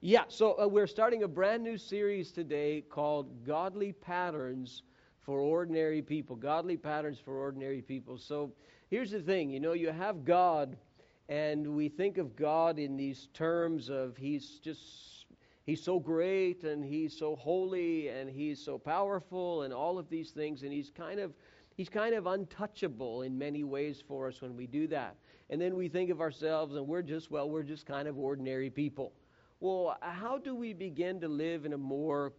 Yeah, so uh, we're starting a brand new series today called Godly Patterns for Ordinary People. Godly Patterns for Ordinary People. So here's the thing you know, you have God, and we think of God in these terms of He's just, He's so great, and He's so holy, and He's so powerful, and all of these things, and He's kind of. He's kind of untouchable in many ways for us when we do that. And then we think of ourselves and we're just, well, we're just kind of ordinary people well, how do we begin to live in a more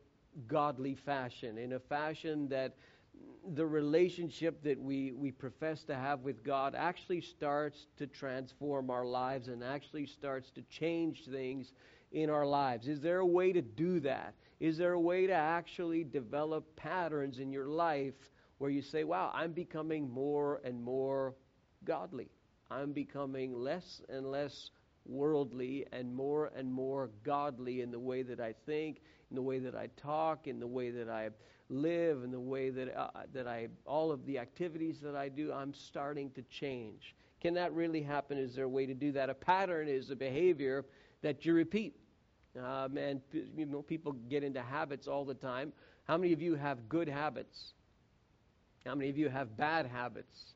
godly fashion, in a fashion that the relationship that we, we profess to have with God actually starts to transform our lives and actually starts to change things in our lives? Is there a way to do that? Is there a way to actually develop patterns in your life where you say, wow, I'm becoming more and more godly? I'm becoming less and less worldly and more and more godly in the way that I think, in the way that I talk, in the way that I live, in the way that uh, that I all of the activities that I do, I'm starting to change. Can that really happen? Is there a way to do that? A pattern is a behavior that you repeat. Um, and you know, people get into habits all the time. How many of you have good habits? How many of you have bad habits?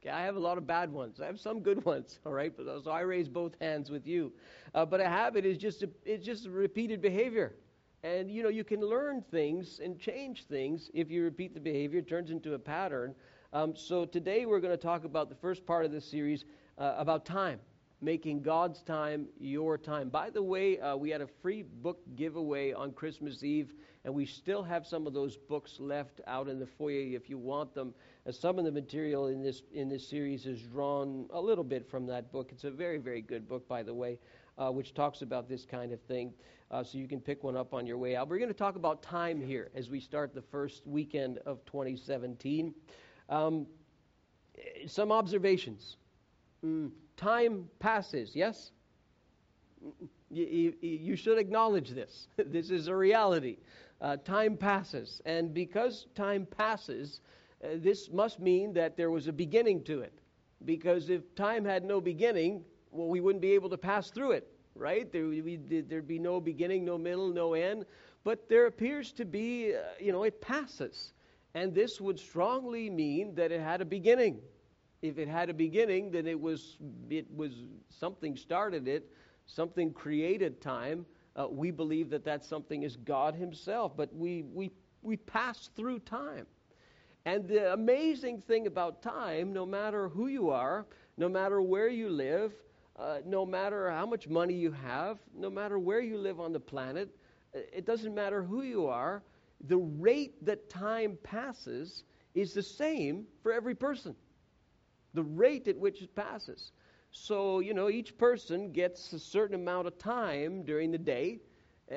Okay, I have a lot of bad ones. I have some good ones, all right? But, so I raise both hands with you. Uh, but a habit is just a, it's just repeated behavior. And, you know, you can learn things and change things if you repeat the behavior. It turns into a pattern. Um, so today we're going to talk about the first part of this series uh, about time making God's time your time. By the way, uh, we had a free book giveaway on Christmas Eve, and we still have some of those books left out in the foyer if you want them. Uh, some of the material in this in this series is drawn a little bit from that book. It's a very very good book, by the way, uh, which talks about this kind of thing. Uh, so you can pick one up on your way out. We're going to talk about time here as we start the first weekend of 2017. Um, some observations. Mm, time passes, yes? You, you, should acknowledge this. this is a reality. Uh, time passes. And because time passes, uh, this must mean that there was a beginning to it. Because if time had no beginning, well, we wouldn't be able to pass through it, right? There, would be no beginning, no middle, no end. But there appears to be, uh, you know, it passes. And this would strongly mean that it had a beginning if it had a beginning, then it was it was something started it, something created time. Uh, we believe that that something is God Himself, but we we we pass through time. And the amazing thing about time, no matter who you are, no matter where you live, uh, no matter how much money you have, no matter where you live on the planet, it doesn't matter who you are, the rate that time passes is the same for every person the rate at which it passes. So, you know, each person gets a certain amount of time during the day. Uh,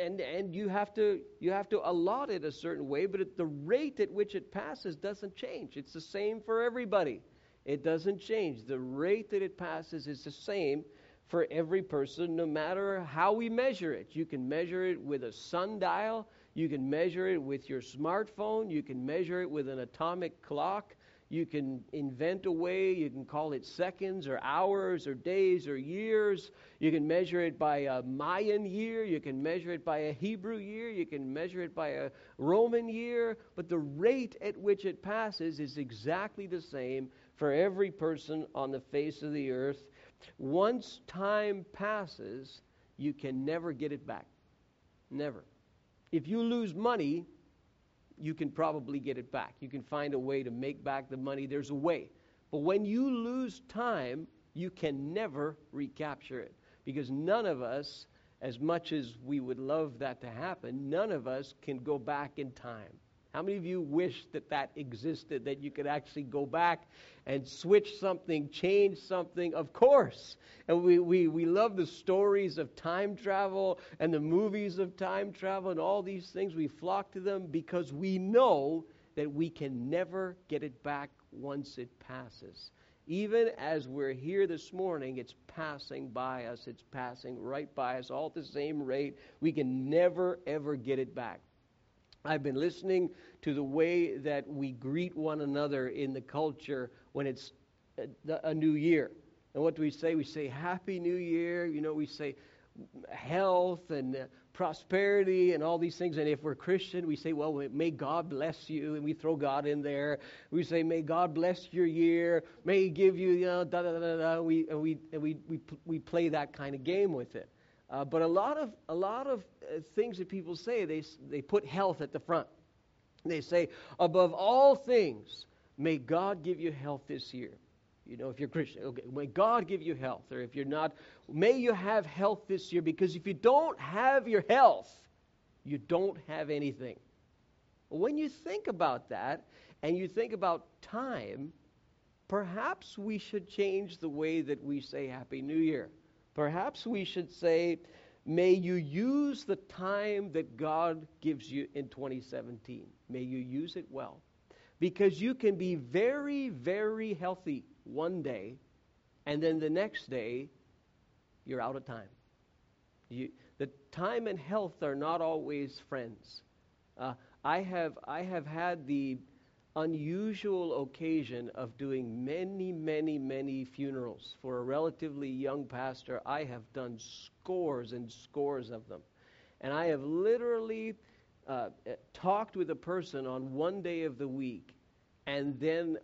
and and you have to you have to allot it a certain way, but at the rate at which it passes doesn't change. It's the same for everybody. It doesn't change. The rate that it passes is the same for every person, no matter how we measure it. You can measure it with a sundial. You can measure it with your smartphone. You can measure it with an atomic clock. You can invent a way, you can call it seconds or hours or days or years. You can measure it by a Mayan year, you can measure it by a Hebrew year, you can measure it by a Roman year, but the rate at which it passes is exactly the same for every person on the face of the earth. Once time passes, you can never get it back. Never. If you lose money, you can probably get it back. You can find a way to make back the money. There's a way. But when you lose time, you can never recapture it because none of us, as much as we would love that to happen, none of us can go back in time. How many of you wish that that existed, that you could actually go back and switch something, change something? Of course. And we, we, we love the stories of time travel and the movies of time travel and all these things. We flock to them because we know that we can never get it back once it passes. Even as we're here this morning, it's passing by us. It's passing right by us, all at the same rate. We can never, ever get it back. I've been listening to the way that we greet one another in the culture when it's a, a, new year. And what do we say? We say, Happy New Year. You know, we say, health and uh, prosperity and all these things. And if we're Christian, we say, well, may God bless you. And we throw God in there. We say, may God bless your year. May He give you, you know, da da da da. We, and we, and we, we, we play that kind of game with it. Uh, but a lot of, a lot of uh, things that people say, they, they put health at the front. They say, above all things, may God give you health this year. You know, if you're Christian, okay, may God give you health. Or if you're not, may you have health this year because if you don't have your health, you don't have anything. When you think about that and you think about time, perhaps we should change the way that we say Happy New Year. Perhaps we should say, May you use the time that God gives you in 2017. May you use it well. Because you can be very, very healthy one day, and then the next day, you're out of time. You, the time and health are not always friends. Uh, I have I have had the unusual occasion of doing many, many, many funerals for a relatively young pastor. I have done scores and scores of them, and I have literally uh, talked with a person on one day of the week, and then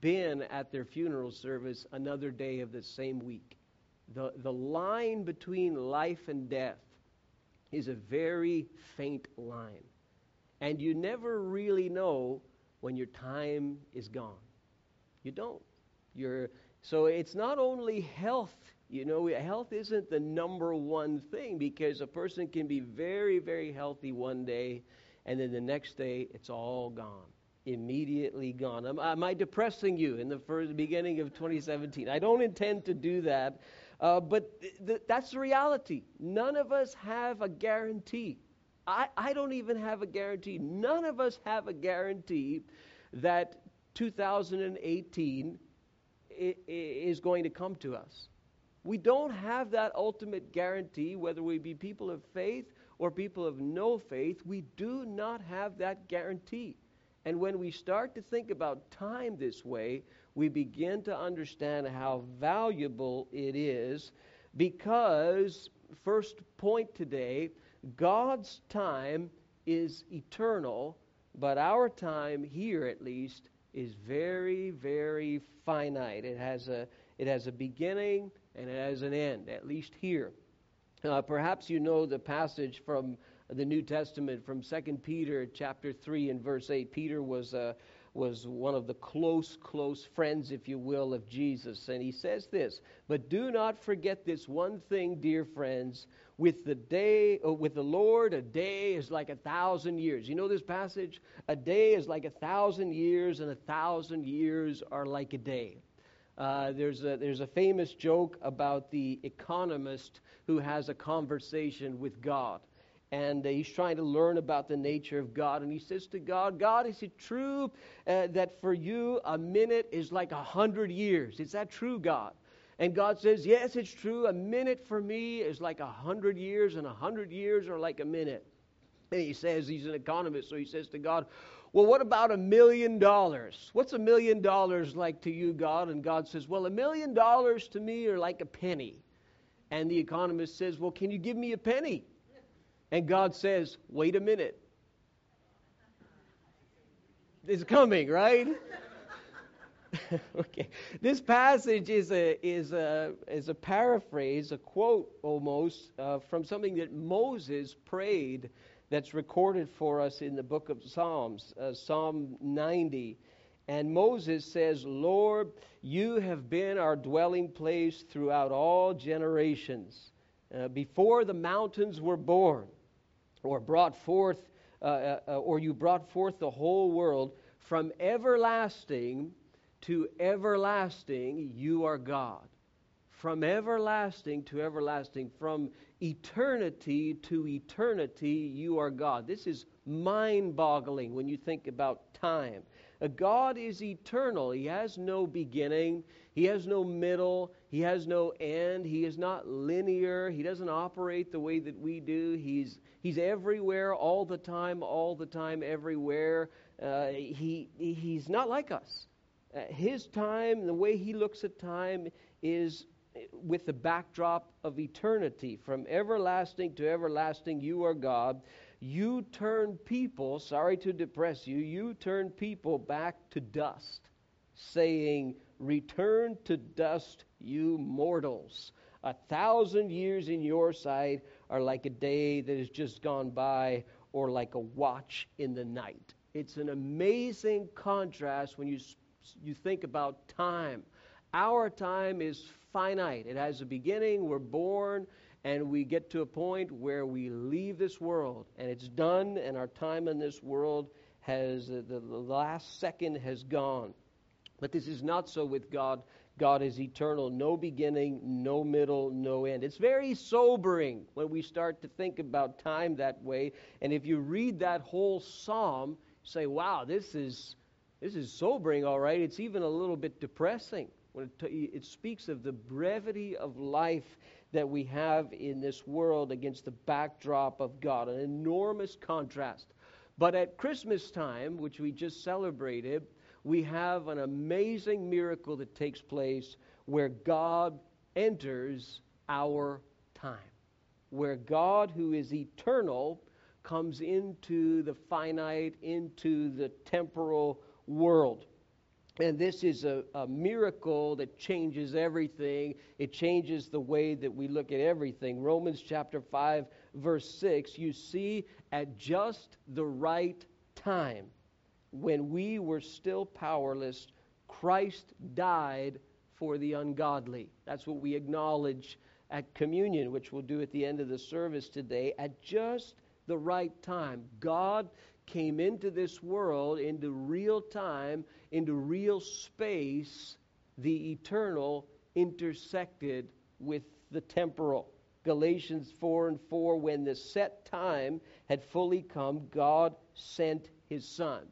been at their funeral service another day of the same week. The, the line between life and death is a very faint line. And you never really know when your time is gone. You don't. You're, so it's not only health, you know, health isn't the number one thing because a person can be very, very healthy one day and then the next day it's all gone immediately gone. Am, am, I depressing you in the first beginning of 2017? I don't intend to do that, uh, but th- th- that's the reality. None of us have a guarantee. I, I don't even have a guarantee. None of us have a guarantee that 2018 is going to come to us. We don't have that ultimate guarantee, whether we be people of faith or people of no faith. We do not have that guarantee. And when we start to think about time this way, we begin to understand how valuable it is because, first point today, God's time is eternal, but our time here at least is very, very finite. It has a, it has a beginning and it has an end, at least here. Uh, perhaps you know the passage from the New Testament from 2 Peter chapter 3 and verse 8. Peter was, uh, was one of the close, close friends, if you will, of Jesus. And he says this But do not forget this one thing, dear friends. With the day, uh, with the Lord, a day is like a thousand years. You know this passage? A day is like a thousand years, and a thousand years are like a day. Uh, there's, a, there's a famous joke about the economist who has a conversation with God and uh, he's trying to learn about the nature of God. And he says to God, God, is it true uh, that for you a minute is like a hundred years? Is that true, God? And God says, Yes, it's true. A minute for me is like a hundred years, and a hundred years are like a minute. And he says, He's an economist, so he says to God, Well, what about a million dollars? What's a million dollars like to you, God? And God says, Well, a million dollars to me are like a penny. And the economist says, Well, can you give me a penny? And God says, wait a minute. It's coming, right? okay. This passage is a, is, a, is a paraphrase, a quote almost, uh, from something that Moses prayed that's recorded for us in the book of Psalms, uh, Psalm 90. And Moses says, Lord, you have been our dwelling place throughout all generations. Uh, before the mountains were born, or brought forth, uh, uh, uh, or you brought forth the whole world from everlasting to everlasting, you are God. From everlasting to everlasting, from eternity to eternity, you are God. This is mind boggling when you think about time. God is eternal. He has no beginning, He has no middle, He has no end. He is not linear. He doesn't operate the way that we do. He's, he's everywhere, all the time, all the time, everywhere. Uh, he, he's not like us. Uh, his time, the way He looks at time, is with the backdrop of eternity. From everlasting to everlasting, you are God. You turn people, sorry to depress you, you turn people back to dust, saying, Return to dust, you mortals. A thousand years in your sight are like a day that has just gone by, or like a watch in the night. It's an amazing contrast when you, you think about time. Our time is finite, it has a beginning, we're born, and we get to a point where we leave this world, and it's done, and our time in this world has, uh, the, the last second has gone. But this is not so with God. God is eternal, no beginning, no middle, no end. It's very sobering when we start to think about time that way. And if you read that whole psalm, say, wow, this is, this is sobering, all right. It's even a little bit depressing when it, t- it speaks of the brevity of life that we have in this world against the backdrop of God, an enormous contrast. But at Christmas time, which we just celebrated, we have an amazing miracle that takes place where God enters our time, where God, who is eternal, comes into the finite, into the temporal world. And this is a, a, miracle that changes everything. It changes the way that we look at everything. Romans chapter 5, verse 6 you see, at just the right time, when we were still powerless, Christ died for the ungodly. That's what we acknowledge at communion, which we'll do at the end of the service today. At just the right time. God came into this world, into real time, into real space. The eternal intersected with the temporal. Galatians 4 and 4 when the set time had fully come, God sent his Son,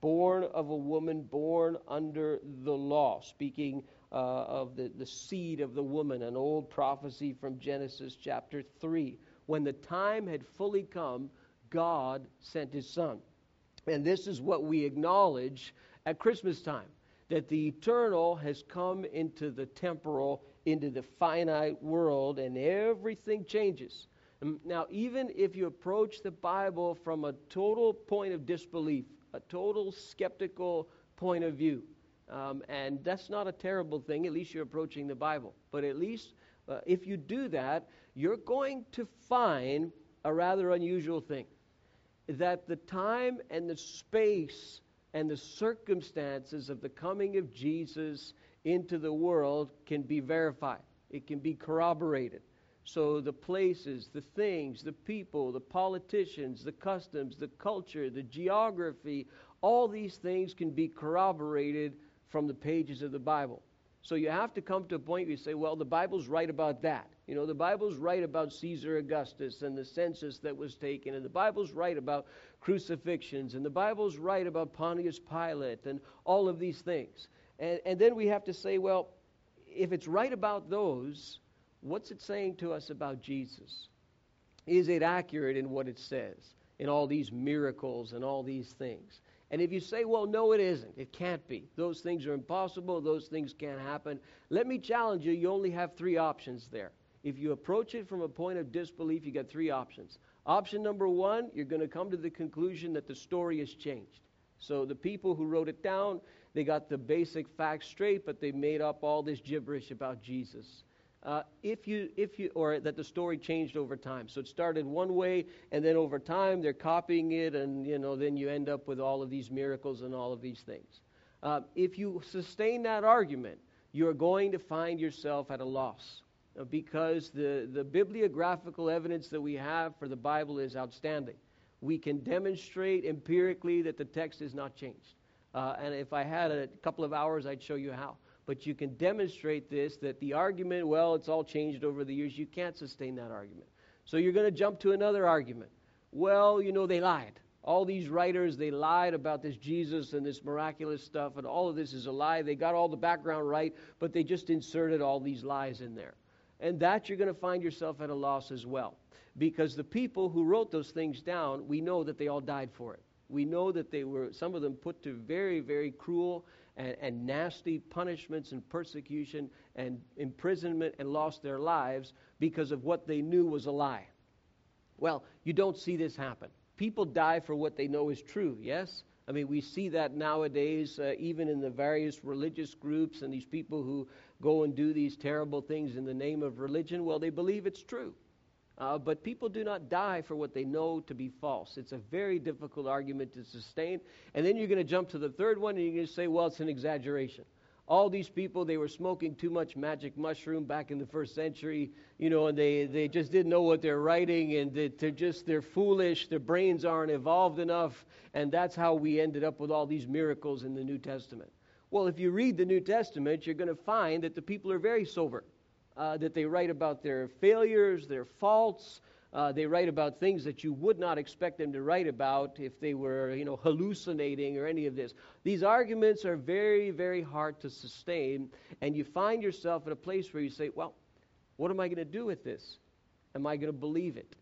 born of a woman, born under the law, speaking uh, of the, the seed of the woman, an old prophecy from Genesis chapter 3 when the time had fully come, God sent his son. And this is what we acknowledge at Christmas time that the eternal has come into the temporal, into the finite world, and everything changes. Now, even if you approach the Bible from a total point of disbelief, a total skeptical point of view, um, and that's not a terrible thing, at least you're approaching the Bible. But at least uh, if you do that, you're going to find a rather unusual thing that the time and the space and the circumstances of the coming of Jesus into the world can be verified, it can be corroborated. So the places, the things, the people, the politicians, the customs, the culture, the geography, all these things can be corroborated from the pages of the Bible. So you have to come to a point where you say, well, the Bible's right about that. You know, the Bible's right about Caesar Augustus and the census that was taken, and the Bible's right about crucifixions, and the Bible's right about Pontius Pilate and all of these things. And, and then we have to say, well, if it's right about those, what's it saying to us about Jesus? Is it accurate in what it says, in all these miracles and all these things? And if you say, well, no, it isn't, it can't be, those things are impossible, those things can't happen, let me challenge you, you only have three options there. If you approach it from a point of disbelief, you got three options. Option number one, you're going to come to the conclusion that the story has changed. So the people who wrote it down, they got the basic facts straight, but they made up all this gibberish about Jesus. Uh, if you, if you, or that the story changed over time. So it started one way, and then over time they're copying it, and you know, then you end up with all of these miracles and all of these things. Uh, if you sustain that argument, you're going to find yourself at a loss because the, the bibliographical evidence that we have for the Bible is outstanding. We can demonstrate empirically that the text is not changed. Uh, and if I had a couple of hours, I'd show you how but you can demonstrate this that the argument, well, it's all changed over the years. You can't sustain that argument. So you're going to jump to another argument. Well, you know, they lied. All these writers, they lied about this Jesus and this miraculous stuff, and all of this is a lie. They got all the background right, but they just inserted all these lies in there. And that you're going to find yourself at a loss as well. Because the people who wrote those things down, we know that they all died for it. We know that they were, some of them put to very, very cruel and, and nasty punishments and persecution and imprisonment and lost their lives because of what they knew was a lie. Well, you don't see this happen. People die for what they know is true, yes? I mean, we see that nowadays, uh, even in the various religious groups and these people who go and do these terrible things in the name of religion. Well, they believe it's true. Uh, but people do not die for what they know to be false. It's a very difficult argument to sustain. And then you're going to jump to the third one and you're going to say, well, it's an exaggeration. All these people, they were smoking too much magic mushroom back in the first century, you know, and they, they just didn't know what they're writing, and they, they're just, they're foolish, their brains aren't evolved enough, and that's how we ended up with all these miracles in the New Testament. Well, if you read the New Testament, you're going to find that the people are very sober uh, that they write about their failures, their faults. Uh, they write about things that you would not expect them to write about if they were, you know, hallucinating or any of this. These arguments are very, very hard to sustain, and you find yourself in a place where you say, well, what am I going to do with this? Am I going to believe it?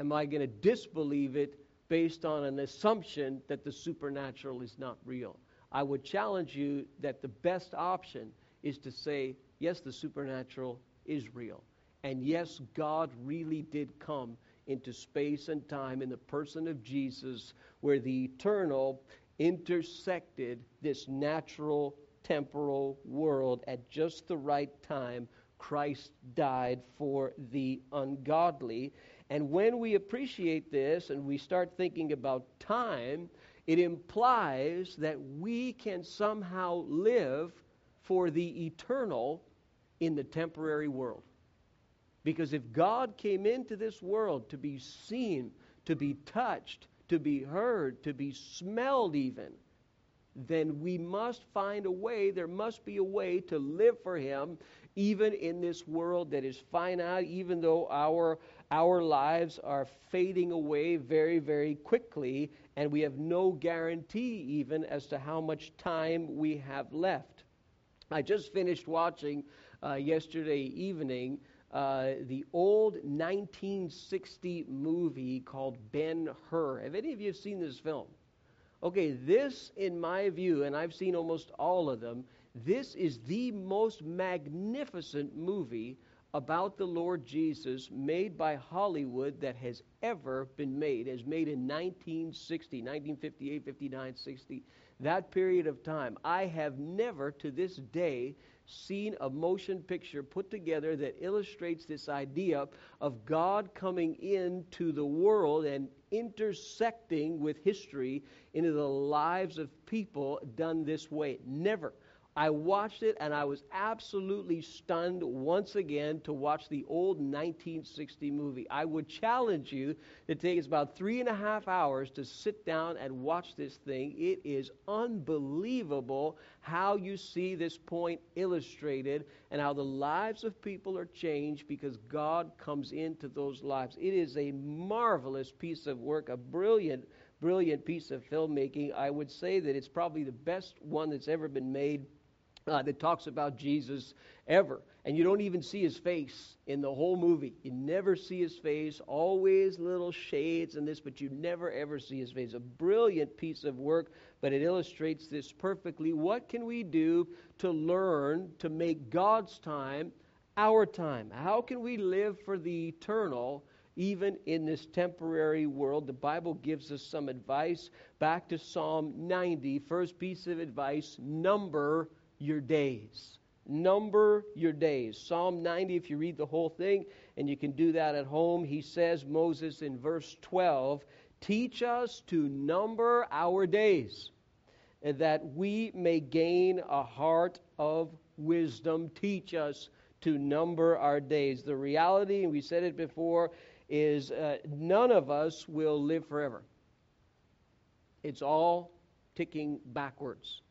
Am I going to disbelieve it based on an assumption that the supernatural is not real? I would challenge you that the best option is to say, yes, the supernatural is real. And yes, God really did come into space and time in the person of Jesus, where the eternal intersected this natural temporal world at just the right time. Christ died for the ungodly. And when we appreciate this and we start thinking about time, it implies that we can somehow live for the eternal in the temporary world. Because if God came into this world to be seen, to be touched, to be heard, to be smelled, even, then we must find a way, there must be a way to live for Him, even in this world that is finite, even though our, our lives are fading away very, very quickly, and we have no guarantee even as to how much time we have left. I just finished watching uh, yesterday evening uh, the old 1960 movie called Ben Hur. Have any of you seen this film? Okay, this, in my view, and I've seen almost all of them, this is the most magnificent movie about the Lord Jesus made by Hollywood that has ever been made. Was made in 1960, 1958, 59, 60, that period of time. I have never to this day seen a motion picture put together that illustrates this idea of God coming into the world and intersecting with history into the lives of people done this way. Never. I watched it and I was absolutely stunned once again to watch the old 1960 movie. I would challenge you to take about three and a half hours to sit down and watch this thing. It is unbelievable how you see this point illustrated and how the lives of people are changed because God comes into those lives. It is a marvelous piece of work, a brilliant brilliant piece of filmmaking. I would say that it's probably the best one that's ever been made uh, that talks about Jesus ever. And you don't even see his face in the whole movie. You never see his face, always little shades and this, but you never ever see his face. A brilliant piece of work, but it illustrates this perfectly. What can we do to learn to make God's time our time? How can we live for the eternal? even in this temporary world. The Bible gives us some advice. Back to Psalm 90, first piece of advice number your days. Number your days. Psalm 90, if you read the whole thing, and you can do that at home, he says, Moses in verse 12, Teach us to number our days, that we may gain a heart of wisdom. Teach us to number our days. The reality, and we said it before, is uh, none of us will live forever. It's all ticking backwards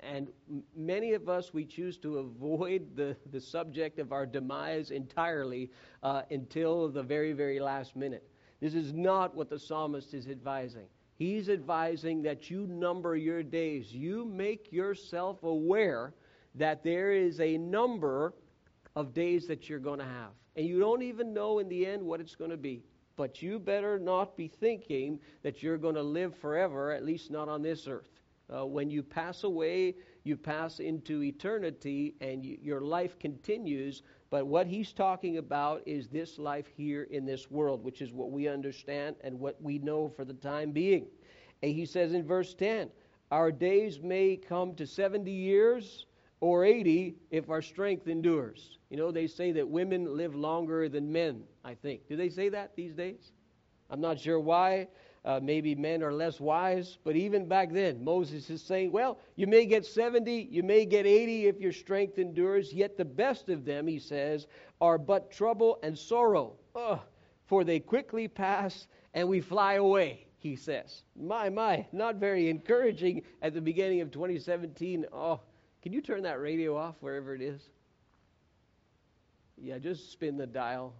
and many of us, we choose to avoid the, the subject of our demise entirely uh, until the very, very last minute. This is not what the psalmist is advising. He's advising that you number your days. You make yourself aware that there is a number of days that you're going to have. And you don't even know in the end what it's going to be. But you better not be thinking that you're going to live forever, at least not on this earth. Uh, when you pass away, you pass into eternity and you, your life continues. But what he's talking about is this life here in this world, which is what we understand and what we know for the time being. And he says in verse 10 Our days may come to 70 years or 80 if our strength endures. You know, they say that women live longer than men, I think. Do they say that these days? I'm not sure why. Uh, maybe men are less wise, but even back then, Moses is saying, Well, you may get 70, you may get 80 if your strength endures, yet the best of them, he says, are but trouble and sorrow. Ugh, for they quickly pass and we fly away, he says. My, my, not very encouraging at the beginning of 2017. Oh, can you turn that radio off wherever it is? Yeah, just spin the dial.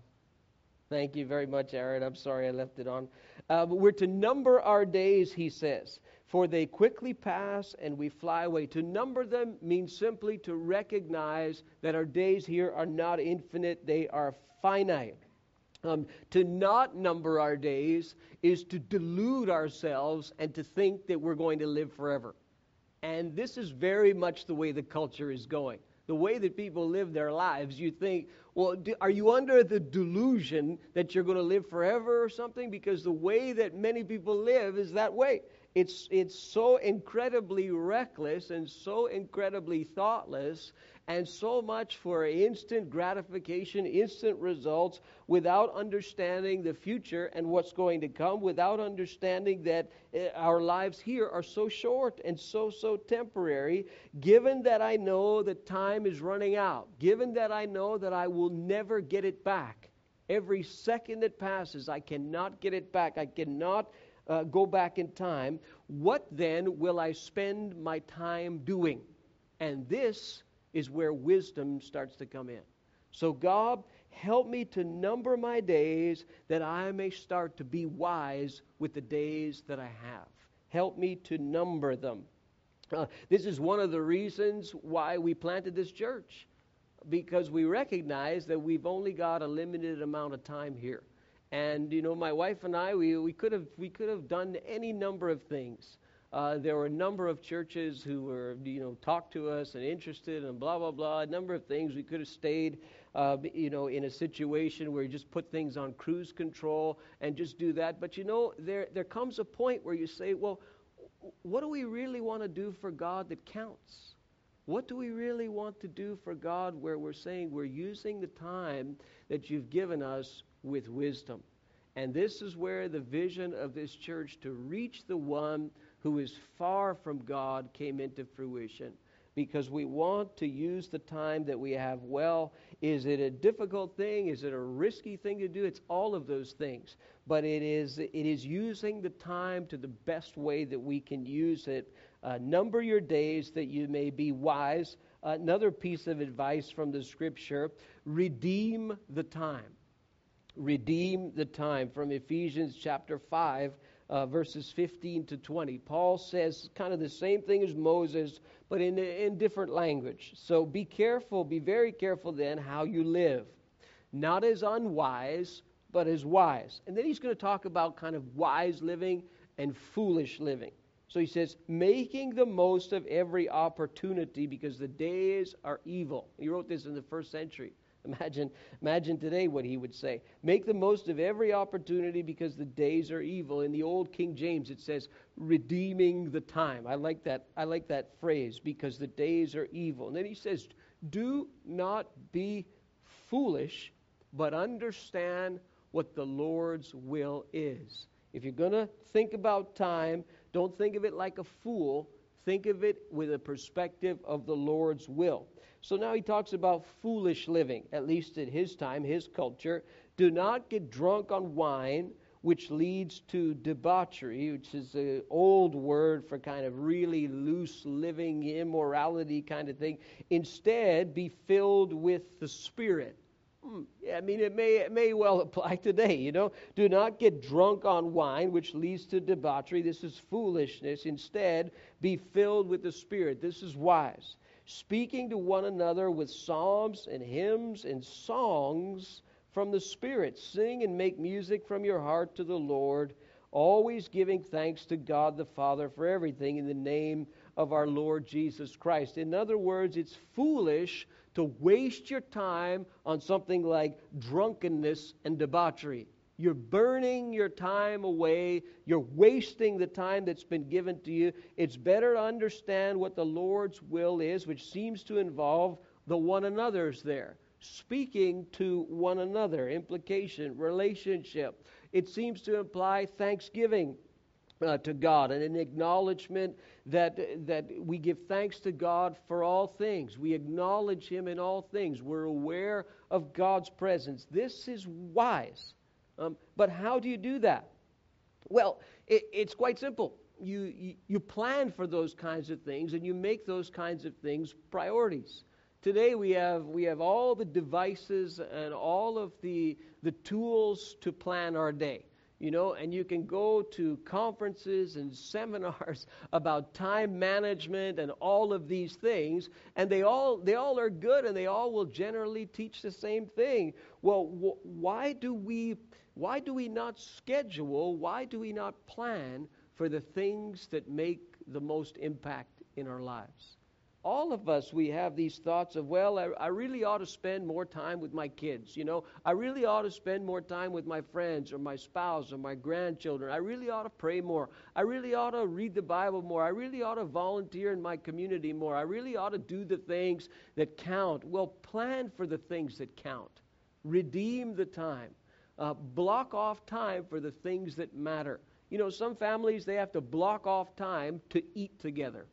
Thank you very much, Aaron. I'm sorry I left it on. Uh, but we're to number our days, he says, for they quickly pass and we fly away. To number them means simply to recognize that our days here are not infinite, they are finite. Um, to not number our days is to delude ourselves and to think that we're going to live forever. And this is very much the way the culture is going the way that people live their lives, you think, well, do, are you under the delusion that you're going to live forever or something? Because the way that many people live is that way. It's, it's so incredibly reckless and so incredibly thoughtless and so much for instant gratification, instant results, without understanding the future and what's going to come, without understanding that eh, our lives here are so short and so, so temporary. Given that I know that time is running out, given that I know that I will never get it back, every second that passes, I cannot get it back. I cannot. Uh, go back in time, what then will I spend my time doing? And this is where wisdom starts to come in. So, God, help me to number my days that I may start to be wise with the days that I have. Help me to number them. Uh, this is one of the reasons why we planted this church, because we recognize that we've only got a limited amount of time here. And you know, my wife and I, we, we could have we could have done any number of things. Uh, there were a number of churches who were, you know, talked to us and interested and blah, blah, blah, a number of things. We could have stayed, uh, you know, in a situation where you just put things on cruise control and just do that. But, you know, there, there comes a point where you say, well, what do we really want to do for God that counts? What do we really want to do for God where we're saying we're using the time that you've given us with wisdom? And this is where the vision of this church to reach the one who is far from God came into fruition because we want to use the time that we have well. Is it a difficult thing? Is it a risky thing to do? It's all of those things. But it is, it is using the time to the best way that we can use it. Uh, number your days that you may be wise. Uh, another piece of advice from the scripture redeem the time. Redeem the time from Ephesians chapter 5 uh, verses 15 to 20. Paul says kind of the same thing as Moses, but in, in different language. So be careful, be very careful then how you live. Not as unwise, but as wise. And then he's going to talk about kind of wise living and foolish living. So he says, making the most of every opportunity because the days are evil. He wrote this in the first century. Imagine, imagine today what he would say. Make the most of every opportunity because the days are evil. In the old King James, it says, redeeming the time. I like that. I like that phrase because the days are evil. And then he says, do not be foolish, but understand what the Lord's will is. If you're going to think about time, don't think of it like a fool. Think of it with a perspective of the Lord's will. So now he talks about foolish living, at least at his time, his culture. Do not get drunk on wine, which leads to debauchery, which is an old word for kind of really loose living, immorality kind of thing. Instead, be filled with the Spirit. Hmm, yeah, I mean, it may, it may well apply today, you know. Do not get drunk on wine, which leads to debauchery. This is foolishness. Instead, be filled with the Spirit. This is wise speaking to one another with psalms and hymns and songs from the Spirit. Sing and make music from your heart to the Lord, always giving thanks to God the Father for everything in the name of our Lord Jesus Christ. In other words, it's foolish to waste your time on something like drunkenness and debauchery. You're burning your time away. You're wasting the time that's been given to you. It's better to understand what the Lord's will is, which seems to involve the one another's there. Speaking to one another, implication, relationship. It seems to imply thanksgiving uh, to God and an acknowledgement that, that we give thanks to God for all things. We acknowledge Him in all things. We're aware of God's presence. This is wise. Um, but how do you do that? Well, it, it's quite simple. You, you, you plan for those kinds of things and you make those kinds of things priorities. Today we have, we have all the devices and all of the, the tools to plan our day you know, and you can go to conferences and seminars about time management and all of these things, and they all they all are good, and they all will generally teach the same thing. Well, wh- why do we why do we not schedule? Why do we not plan for the things that make the most impact in our lives? All of us, we have these thoughts of, well, I, I, really ought to spend more time with my kids. You know, I really ought to spend more time with my friends or my spouse or my grandchildren. I really ought to pray more. I really ought to read the Bible more. I really ought to volunteer in my community more. I really ought to do the things that count. Well, plan for the things that count, redeem the time, uh, block off time for the things that matter. You know, some families, they have to block off time to eat together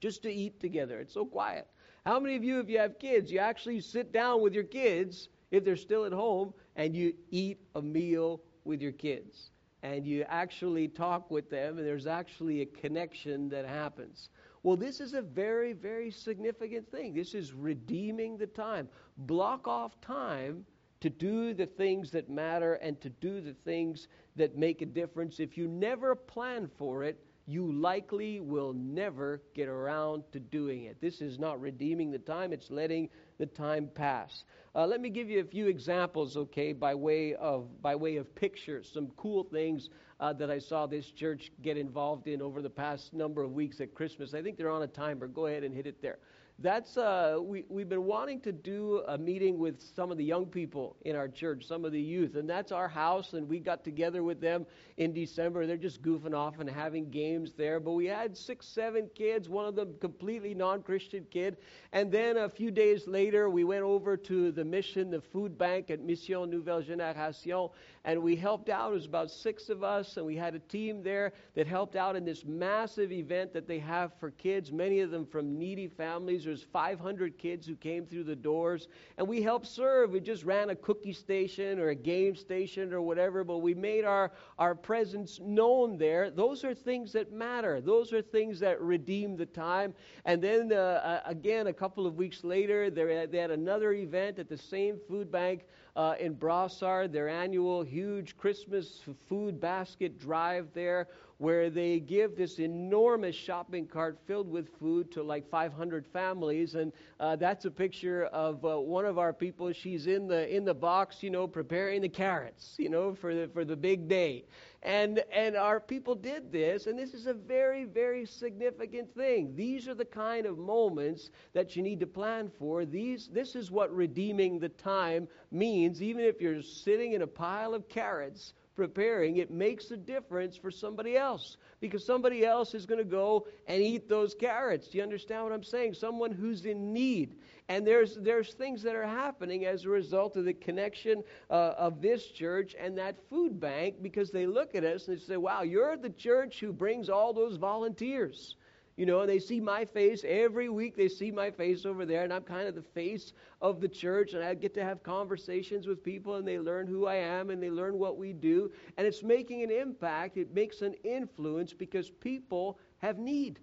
just to eat together. It's so quiet. How many of you, if you have kids, you actually sit down with your kids, if they're still at home, and you eat a meal with your kids? And you actually talk with them, and there's actually a connection that happens. Well, this is a very, very significant thing. This is redeeming the time. Block off time to do the things that matter and to do the things that make a difference. If you never plan for it, you likely will never get around to doing it. This is not redeeming the time, it's letting the time pass. Uh, let me give you a few examples, okay, by way of, by way of pictures, some cool things uh, that I saw this church get involved in over the past number of weeks at Christmas. I think they're on a timer. Go ahead and hit it there that's uh, we, we've been wanting to do a meeting with some of the young people in our church some of the youth and that's our house and we got together with them in december. They're just goofing off and having games there but we had six seven kids one of them completely non-christian kid and then a few days later we went over to the mission the food bank at mission nouvelle génération and we helped out. It was about six of us and we had a team there that helped out in this massive event that they have for kids many of them from needy families there's 500 kids who came through the doors, and we helped serve. We just ran a cookie station or a game station or whatever, but we made our, our presence known there. Those are things that matter. Those are things that redeem the time. And then, uh, again, a couple of weeks later, they had another event at the same food bank uh, in Brossard, their annual huge Christmas food basket drive there where they give this enormous shopping cart filled with food to like 500 families, and uh, that's a picture of uh, one of our people. She's in the in the box, you know, preparing the carrots, you know, for the for the big day, and and our people did this, and this is a very very significant thing. These are the kind of moments that you need to plan for. These this is what redeeming the time means. Even if you're sitting in a pile of carrots preparing, it makes a difference for somebody else because somebody else is going to go and eat those carrots. Do you understand what I'm saying? Someone who's in need. And there's, there's things that are happening as a result of the connection uh, of this church and that food bank because they look at us and they say, wow, you're the church who brings all those volunteers you know, they see my face every week. They see my face over there, and I'm kind of the face of the church, and I get to have conversations with people, and they learn who I am, and they learn what we do, and it's making an impact. It makes an influence because people have need.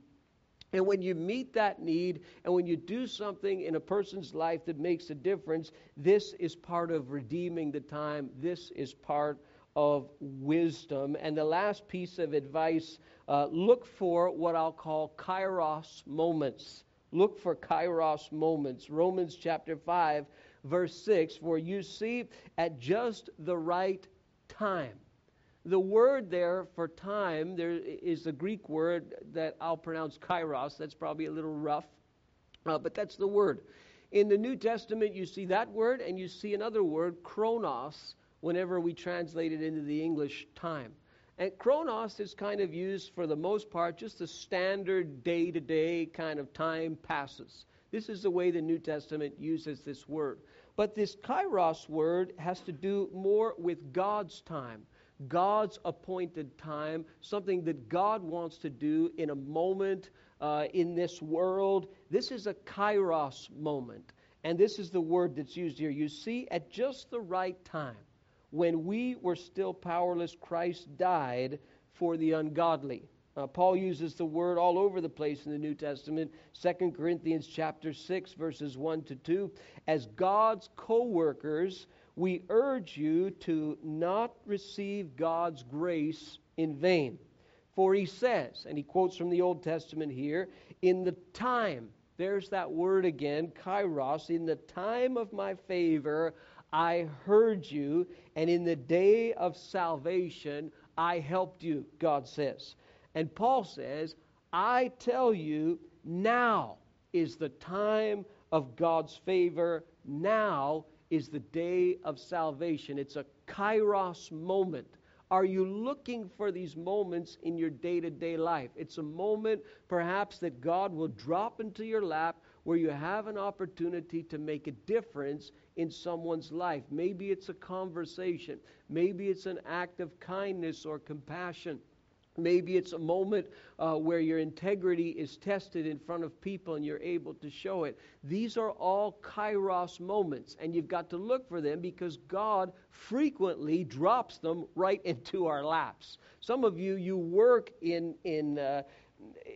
And when you meet that need and when you do something in a person's life that makes a difference, this is part of redeeming the time. This is part of wisdom. And the last piece of advice uh, look for what I'll call kairos moments. Look for kairos moments. Romans chapter 5, verse 6 For you see, at just the right time, The word there for time, there is the Greek word that I'll pronounce kairos. That's probably a little rough, uh, but that's the word. In the New Testament, you see that word, and you see another word, chronos, whenever we translate it into the English time. And chronos is kind of used for the most part just the standard day to day kind of time passes. This is the way the New Testament uses this word. But this kairos word has to do more with God's time. God's appointed time, something that God wants to do in a moment uh, in this world. This is a kairos moment. And this is the word that's used here. You see, at just the right time, when we were still powerless, Christ died for the ungodly. Uh, Paul uses the word all over the place in the New Testament. 2 Corinthians chapter 6 verses 1 to 2. As God's co-workers, we urge you to not receive God's grace in vain. For he says, and he quotes from the Old Testament here, in the time, there's that word again, kairos, in the time of my favor, I heard you, and in the day of salvation, I helped you, God says. And Paul says, I tell you, now is the time of God's favor. Now is the day of salvation. It's a kairos moment. Are you looking for these moments in your day to day life? It's a moment, perhaps, that God will drop into your lap where you have an opportunity to make a difference in someone's life. Maybe it's a conversation, maybe it's an act of kindness or compassion. Maybe it's a moment uh, where your integrity is tested in front of people and you're able to show it. These are all kairos moments, and you've got to look for them because God frequently drops them right into our laps. Some of you, you work in, in uh,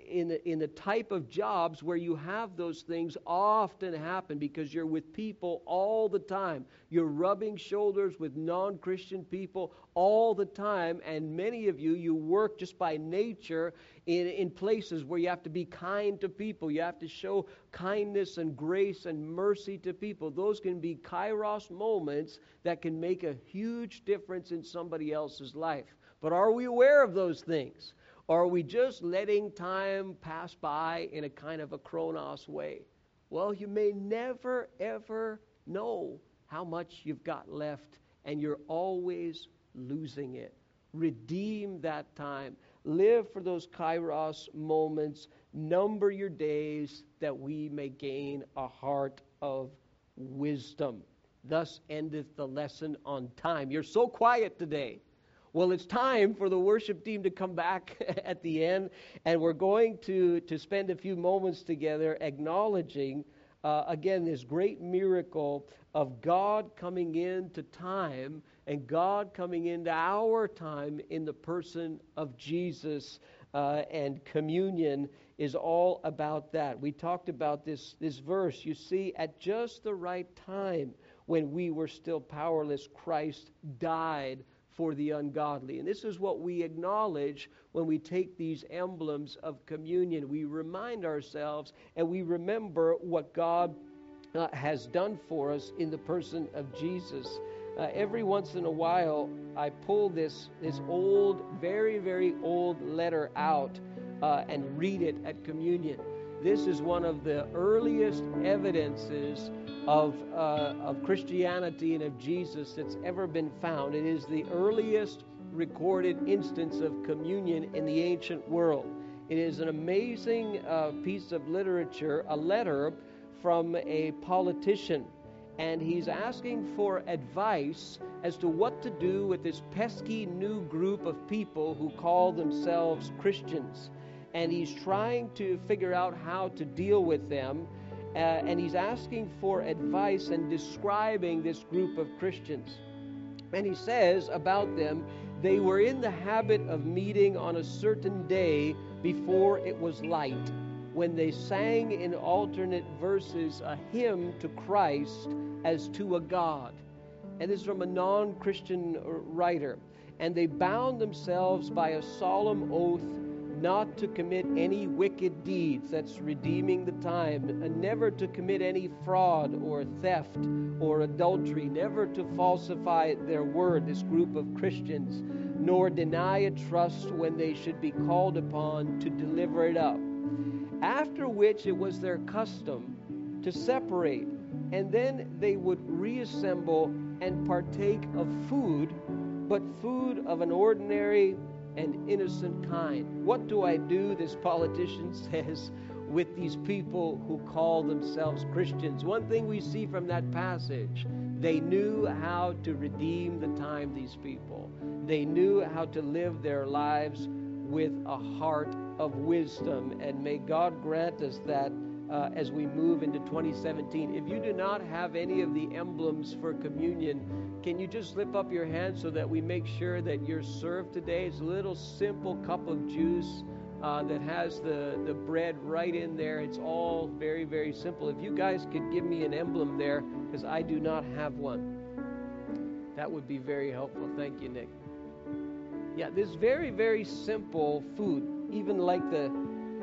in the, in the type of jobs where you have those things often happen because you're with people all the time. You're rubbing shoulders with non Christian people all the time, and many of you, you work just by nature in, in places where you have to be kind to people. You have to show kindness and grace and mercy to people. Those can be kairos moments that can make a huge difference in somebody else's life. But are we aware of those things? Or are we just letting time pass by in a kind of a chronos way? Well, you may never, ever know how much you've got left, and you're always losing it. Redeem that time. Live for those kairos moments. Number your days that we may gain a heart of wisdom. Thus endeth the lesson on time. You're so quiet today. Well, it's time for the worship team to come back at the end, and we're going to, to spend a few moments together acknowledging, uh, again, this great miracle of God coming into time and God coming into our time in the person of Jesus. Uh, and communion is all about that. We talked about this, this verse. You see, at just the right time, when we were still powerless, Christ died for the ungodly. And this is what we acknowledge when we take these emblems of communion. We remind ourselves and we remember what God uh, has done for us in the person of Jesus. Uh, every once in a while, I pull this, this old, very, very old letter out uh, and read it at communion. This is one of the earliest evidences of, uh, of Christianity and of Jesus that's ever been found. It is the earliest recorded instance of communion in the ancient world. It is an amazing uh, piece of literature, a letter from a politician. And he's asking for advice as to what to do with this pesky new group of people who call themselves Christians. And he's trying to figure out how to deal with them uh, and he's asking for advice and describing this group of Christians. And he says about them, they were in the habit of meeting on a certain day before it was light, when they sang in alternate verses a hymn to Christ as to a God. And this is from a non Christian writer. And they bound themselves by a solemn oath not to commit any wicked deeds, that's redeeming the time, and never to commit any fraud or theft or adultery, never to falsify their word, this group of Christians, nor deny a trust when they should be called upon to deliver it up. After which it was their custom to separate, and then they would reassemble and partake of food, but food of an ordinary and innocent kind. What do I do, this politician says, with these people who call themselves Christians? One thing we see from that passage they knew how to redeem the time, these people. They knew how to live their lives with a heart of wisdom. And may God grant us that uh, as we move into 2017. If you do not have any of the emblems for communion, can you just slip up your hand so that we make sure that you're served today? It's a little simple cup of juice. Uh, that has the, the bread right in there. It's all very, very simple. If you guys could give me an emblem there, because I do not have one, that would be very helpful. Thank you, Nick. Yeah, this very, very simple food, even like the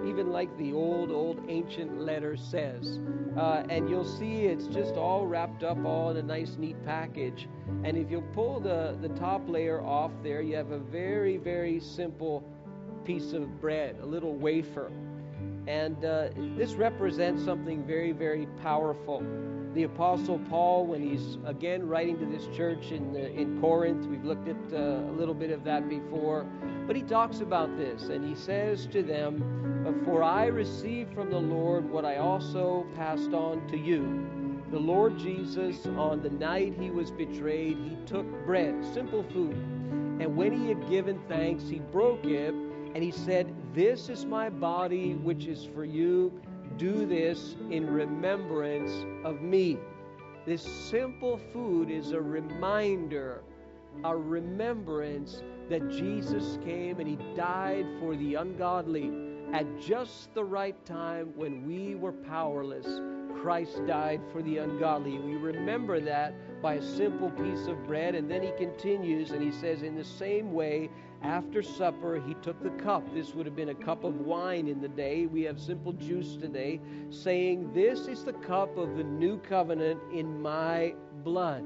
even like the old, old ancient letter says. Uh, and you'll see it's just all wrapped up all in a nice, neat package. And if you pull the, the top layer off there, you have a very, very simple piece of bread, a little wafer. And uh, this represents something very, very powerful. The Apostle Paul, when he's again writing to this church in, uh, in Corinth, we've looked at uh, a little bit of that before, but he talks about this and he says to them, Uh, for I received from the Lord what I also passed on to you. The Lord Jesus, on the night he was betrayed, he took bread, simple food, and when he had given thanks, he broke it and he said, This is my body, which is for you. Do this in remembrance of me. This simple food is a reminder, a remembrance that Jesus came and he died for the ungodly at just the right time when we were powerless. Christ died for the ungodly. We remember that by a simple piece of bread. And then he continues and he says, In the same way, after supper, he took the cup. This would have been a cup of wine in the day. We have simple juice today, saying, This is the cup of the new covenant in my blood.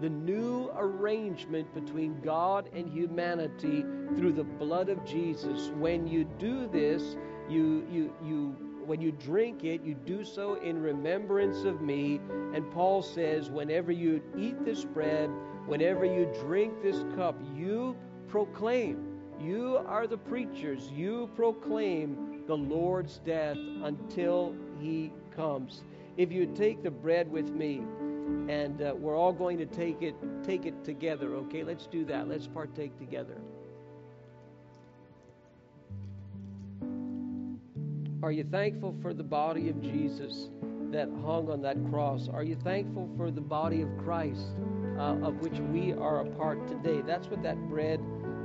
The new arrangement between God and humanity through the blood of Jesus. When you do this, you, you, you when you drink it, you do so in remembrance of me. And Paul says, whenever you eat this bread, whenever you drink this cup, you proclaim. You are the preachers. You proclaim the Lord's death until he comes. If you take the bread with me, and uh, we're all going to take it take it together, okay? Let's do that. Let's partake together. Are you thankful for the body of Jesus that hung on that cross? Are you thankful for the body of Christ uh, of which we are a part today? That's what that bread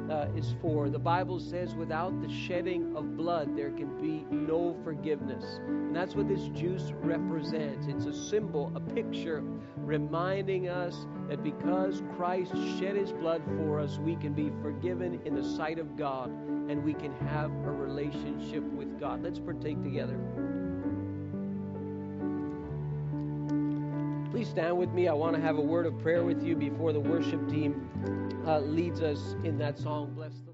uh, is for. The Bible says, without the shedding of blood, there can be no forgiveness. And that's what this juice represents. It's a symbol, a picture, reminding us that because Christ shed his blood for us, we can be forgiven in the sight of God and we can have a relationship with God. Let's partake together. Please stand with me. I want to have a word of prayer with you before the worship team uh, leads us in that song. Bless.